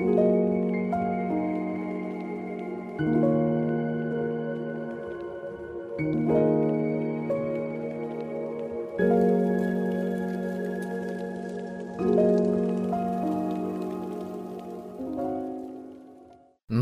Ну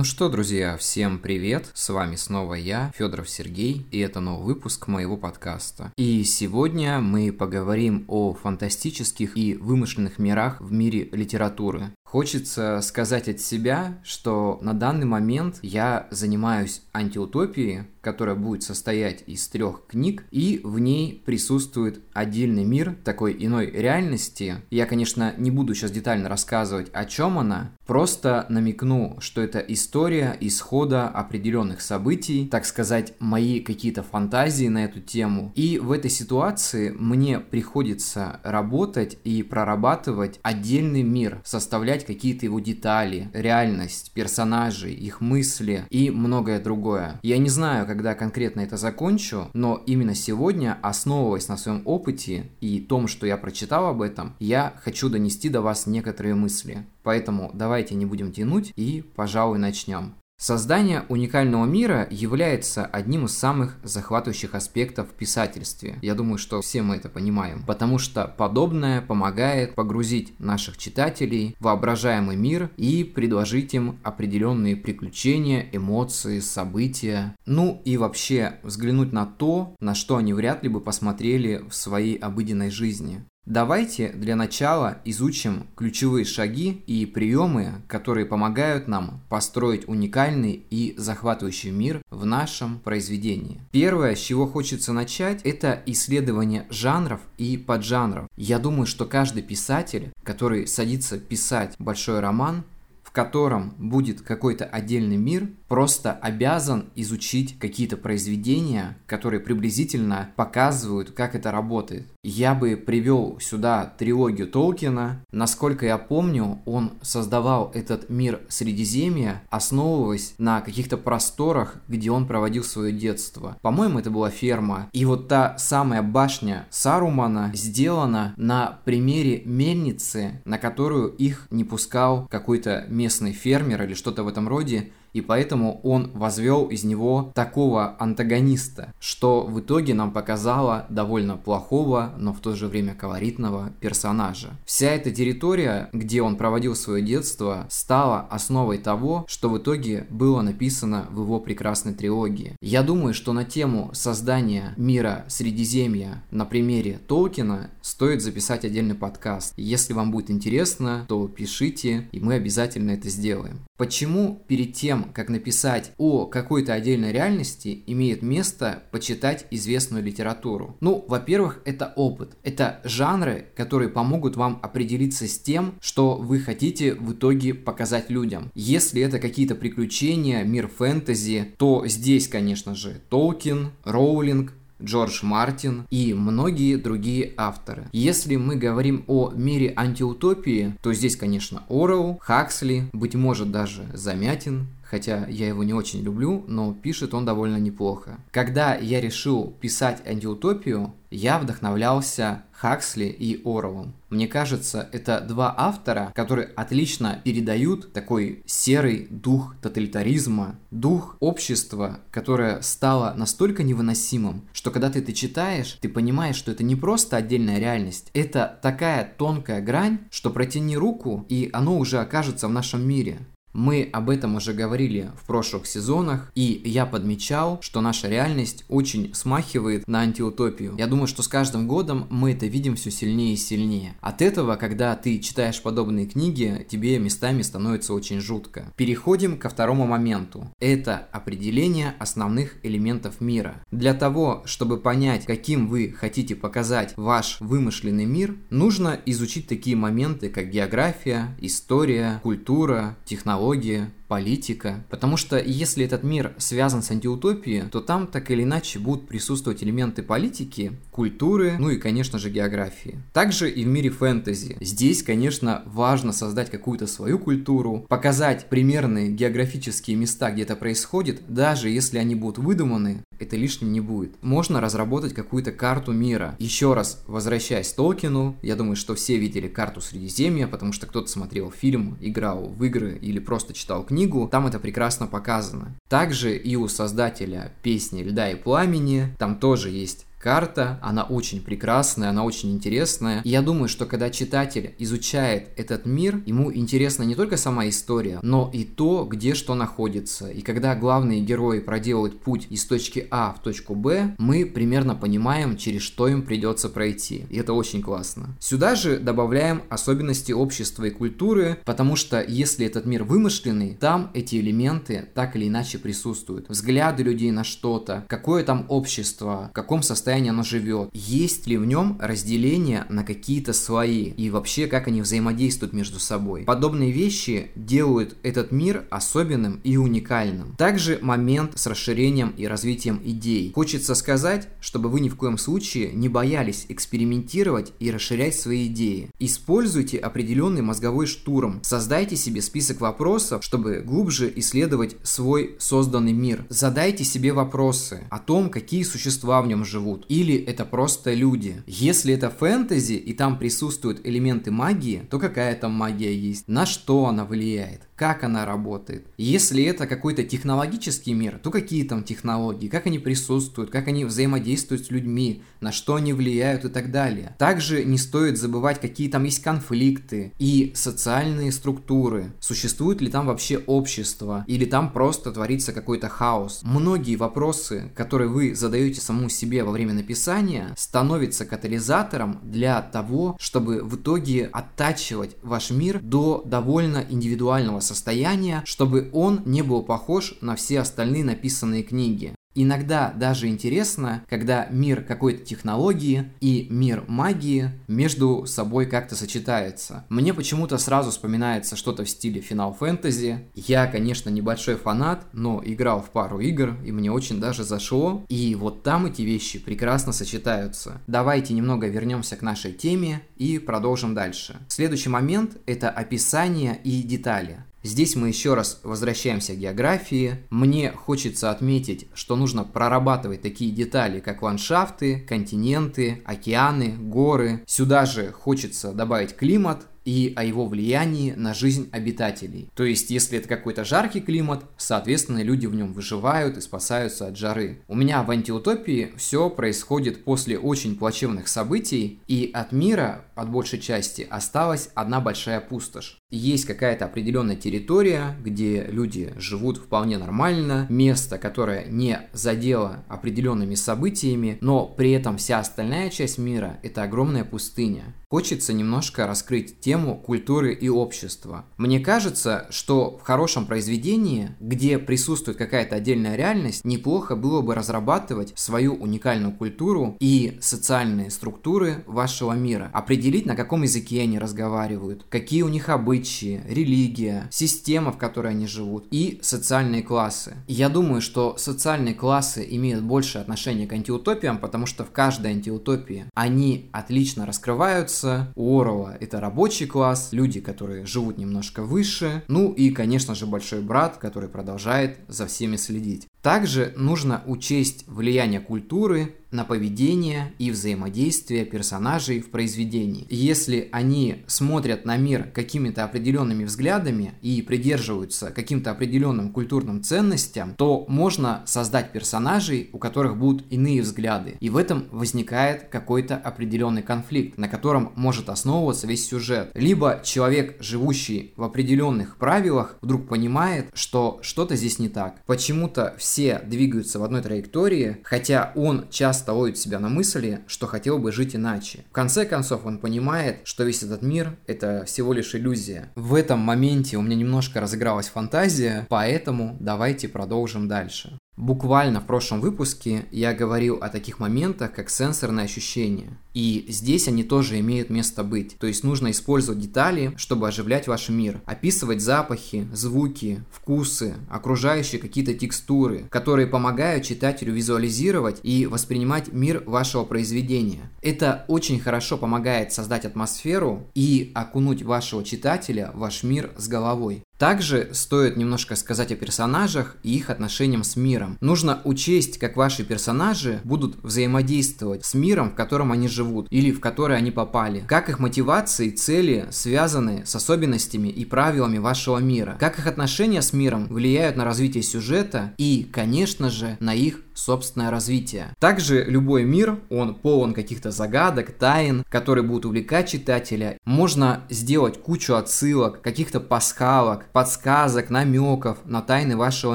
что, друзья, всем привет! С вами снова я, Федоров Сергей, и это новый выпуск моего подкаста. И сегодня мы поговорим о фантастических и вымышленных мирах в мире литературы. Хочется сказать от себя, что на данный момент я занимаюсь антиутопией, которая будет состоять из трех книг, и в ней присутствует отдельный мир такой иной реальности. Я, конечно, не буду сейчас детально рассказывать, о чем она, просто намекну, что это история исхода определенных событий, так сказать, мои какие-то фантазии на эту тему. И в этой ситуации мне приходится работать и прорабатывать отдельный мир, составлять изучать какие-то его детали, реальность, персонажей, их мысли и многое другое. Я не знаю, когда конкретно это закончу, но именно сегодня, основываясь на своем опыте и том, что я прочитал об этом, я хочу донести до вас некоторые мысли. Поэтому давайте не будем тянуть и, пожалуй, начнем. Создание уникального мира является одним из самых захватывающих аспектов в писательстве. Я думаю, что все мы это понимаем. Потому что подобное помогает погрузить наших читателей в воображаемый мир и предложить им определенные приключения, эмоции, события. Ну и вообще взглянуть на то, на что они вряд ли бы посмотрели в своей обыденной жизни. Давайте для начала изучим ключевые шаги и приемы, которые помогают нам построить уникальный и захватывающий мир в нашем произведении. Первое, с чего хочется начать, это исследование жанров и поджанров. Я думаю, что каждый писатель, который садится писать большой роман, в котором будет какой-то отдельный мир, просто обязан изучить какие-то произведения, которые приблизительно показывают, как это работает. Я бы привел сюда трилогию Толкина. Насколько я помню, он создавал этот мир Средиземья, основываясь на каких-то просторах, где он проводил свое детство. По-моему, это была ферма. И вот та самая башня Сарумана сделана на примере мельницы, на которую их не пускал какой-то местный фермер или что-то в этом роде, и поэтому он возвел из него такого антагониста, что в итоге нам показало довольно плохого, но в то же время колоритного персонажа. Вся эта территория, где он проводил свое детство, стала основой того, что в итоге было написано в его прекрасной трилогии. Я думаю, что на тему создания мира Средиземья на примере Толкина стоит записать отдельный подкаст. Если вам будет интересно, то пишите, и мы обязательно это сделаем. Почему перед тем, как написать о какой-то отдельной реальности, имеет место почитать известную литературу? Ну, во-первых, это опыт. Это жанры, которые помогут вам определиться с тем, что вы хотите в итоге показать людям. Если это какие-то приключения, мир фэнтези, то здесь, конечно же, Толкин, Роулинг, Джордж Мартин и многие другие авторы. Если мы говорим о мире антиутопии, то здесь, конечно, Орел, Хаксли, быть может даже Замятин, хотя я его не очень люблю, но пишет он довольно неплохо. Когда я решил писать антиутопию, я вдохновлялся Хаксли и Оровым. Мне кажется, это два автора, которые отлично передают такой серый дух тоталитаризма, дух общества, которое стало настолько невыносимым, что когда ты это читаешь, ты понимаешь, что это не просто отдельная реальность, это такая тонкая грань, что протяни руку, и оно уже окажется в нашем мире. Мы об этом уже говорили в прошлых сезонах, и я подмечал, что наша реальность очень смахивает на антиутопию. Я думаю, что с каждым годом мы это видим все сильнее и сильнее. От этого, когда ты читаешь подобные книги, тебе местами становится очень жутко. Переходим ко второму моменту. Это определение основных элементов мира. Для того, чтобы понять, каким вы хотите показать ваш вымышленный мир, нужно изучить такие моменты, как география, история, культура, технология, технологии, политика. Потому что если этот мир связан с антиутопией, то там так или иначе будут присутствовать элементы политики, культуры, ну и, конечно же, географии. Также и в мире фэнтези. Здесь, конечно, важно создать какую-то свою культуру, показать примерные географические места, где это происходит, даже если они будут выдуманы, это лишним не будет. Можно разработать какую-то карту мира. Еще раз, возвращаясь к Толкину, я думаю, что все видели карту Средиземья, потому что кто-то смотрел фильм, играл в игры или просто читал книгу, там это прекрасно показано. Также и у создателя песни «Льда и пламени» там тоже есть карта, она очень прекрасная, она очень интересная. И я думаю, что когда читатель изучает этот мир, ему интересна не только сама история, но и то, где что находится. И когда главные герои проделывают путь из точки А в точку Б, мы примерно понимаем, через что им придется пройти. И это очень классно. Сюда же добавляем особенности общества и культуры, потому что если этот мир вымышленный, там эти элементы так или иначе присутствуют. Взгляды людей на что-то, какое там общество, в каком состоянии состоянии оно живет, есть ли в нем разделение на какие-то слои и вообще как они взаимодействуют между собой. Подобные вещи делают этот мир особенным и уникальным. Также момент с расширением и развитием идей. Хочется сказать, чтобы вы ни в коем случае не боялись экспериментировать и расширять свои идеи. Используйте определенный мозговой штурм. Создайте себе список вопросов, чтобы глубже исследовать свой созданный мир. Задайте себе вопросы о том, какие существа в нем живут, живут, или это просто люди. Если это фэнтези и там присутствуют элементы магии, то какая там магия есть, на что она влияет как она работает. Если это какой-то технологический мир, то какие там технологии, как они присутствуют, как они взаимодействуют с людьми, на что они влияют и так далее. Также не стоит забывать, какие там есть конфликты и социальные структуры. Существует ли там вообще общество, или там просто творится какой-то хаос. Многие вопросы, которые вы задаете самому себе во время написания, становятся катализатором для того, чтобы в итоге оттачивать ваш мир до довольно индивидуального состояния, чтобы он не был похож на все остальные написанные книги. Иногда даже интересно, когда мир какой-то технологии и мир магии между собой как-то сочетается. Мне почему-то сразу вспоминается что-то в стиле Final Fantasy. Я, конечно, небольшой фанат, но играл в пару игр, и мне очень даже зашло. И вот там эти вещи прекрасно сочетаются. Давайте немного вернемся к нашей теме и продолжим дальше. Следующий момент – это описание и детали. Здесь мы еще раз возвращаемся к географии. Мне хочется отметить, что нужно прорабатывать такие детали, как ландшафты, континенты, океаны, горы. Сюда же хочется добавить климат, и о его влиянии на жизнь обитателей. То есть, если это какой-то жаркий климат, соответственно, люди в нем выживают и спасаются от жары. У меня в антиутопии все происходит после очень плачевных событий, и от мира, от большей части, осталась одна большая пустошь. Есть какая-то определенная территория, где люди живут вполне нормально, место, которое не задело определенными событиями, но при этом вся остальная часть мира – это огромная пустыня. Хочется немножко раскрыть тему культуры и общества. Мне кажется, что в хорошем произведении, где присутствует какая-то отдельная реальность, неплохо было бы разрабатывать свою уникальную культуру и социальные структуры вашего мира. Определить, на каком языке они разговаривают, какие у них обычаи, религия, система, в которой они живут и социальные классы. Я думаю, что социальные классы имеют больше отношения к антиутопиям, потому что в каждой антиутопии они отлично раскрываются. У Орла это рабочий класс, люди, которые живут немножко выше. Ну и, конечно же, большой брат, который продолжает за всеми следить. Также нужно учесть влияние культуры на поведение и взаимодействие персонажей в произведении. Если они смотрят на мир какими-то определенными взглядами и придерживаются каким-то определенным культурным ценностям, то можно создать персонажей, у которых будут иные взгляды. И в этом возникает какой-то определенный конфликт, на котором может основываться весь сюжет. Либо человек, живущий в определенных правилах, вдруг понимает, что что-то здесь не так. Почему-то все двигаются в одной траектории, хотя он часто часто себя на мысли, что хотел бы жить иначе. В конце концов, он понимает, что весь этот мир – это всего лишь иллюзия. В этом моменте у меня немножко разыгралась фантазия, поэтому давайте продолжим дальше. Буквально в прошлом выпуске я говорил о таких моментах, как сенсорное ощущение. И здесь они тоже имеют место быть. То есть нужно использовать детали, чтобы оживлять ваш мир. Описывать запахи, звуки, вкусы, окружающие какие-то текстуры, которые помогают читателю визуализировать и воспринимать мир вашего произведения. Это очень хорошо помогает создать атмосферу и окунуть вашего читателя в ваш мир с головой. Также стоит немножко сказать о персонажах и их отношениям с миром. Нужно учесть, как ваши персонажи будут взаимодействовать с миром, в котором они живут или в который они попали. Как их мотивации и цели связаны с особенностями и правилами вашего мира. Как их отношения с миром влияют на развитие сюжета и, конечно же, на их собственное развитие. Также любой мир, он полон каких-то загадок, тайн, которые будут увлекать читателя. Можно сделать кучу отсылок, каких-то пасхалок, подсказок, намеков на тайны вашего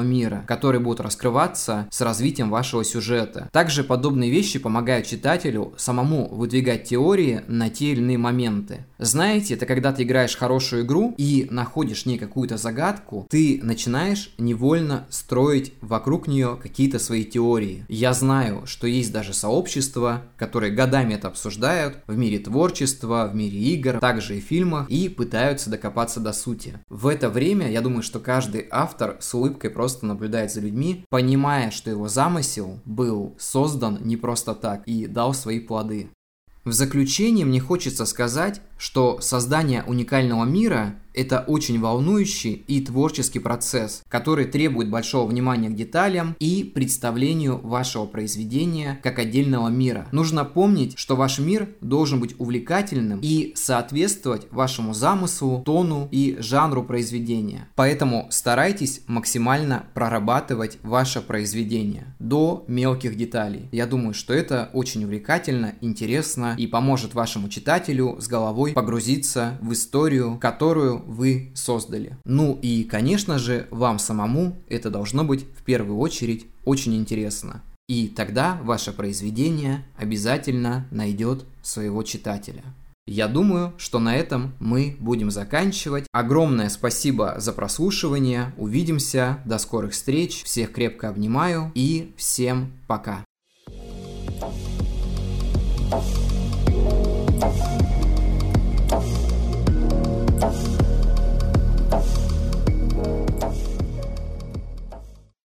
мира, которые будут раскрываться с развитием вашего сюжета. Также подобные вещи помогают читателю самому выдвигать теории на те или иные моменты. Знаете, это когда ты играешь хорошую игру и находишь в ней какую-то загадку, ты начинаешь невольно строить вокруг нее какие-то свои теории теории. Я знаю, что есть даже сообщества, которые годами это обсуждают в мире творчества, в мире игр, также и фильмах, и пытаются докопаться до сути. В это время я думаю, что каждый автор с улыбкой просто наблюдает за людьми, понимая, что его замысел был создан не просто так и дал свои плоды. В заключение мне хочется сказать, что создание уникального мира это очень волнующий и творческий процесс, который требует большого внимания к деталям и представлению вашего произведения как отдельного мира. Нужно помнить, что ваш мир должен быть увлекательным и соответствовать вашему замыслу, тону и жанру произведения. Поэтому старайтесь максимально прорабатывать ваше произведение до мелких деталей. Я думаю, что это очень увлекательно, интересно и поможет вашему читателю с головой погрузиться в историю, которую вы создали. Ну и, конечно же, вам самому это должно быть в первую очередь очень интересно. И тогда ваше произведение обязательно найдет своего читателя. Я думаю, что на этом мы будем заканчивать. Огромное спасибо за прослушивание. Увидимся. До скорых встреч. Всех крепко обнимаю и всем пока. thank you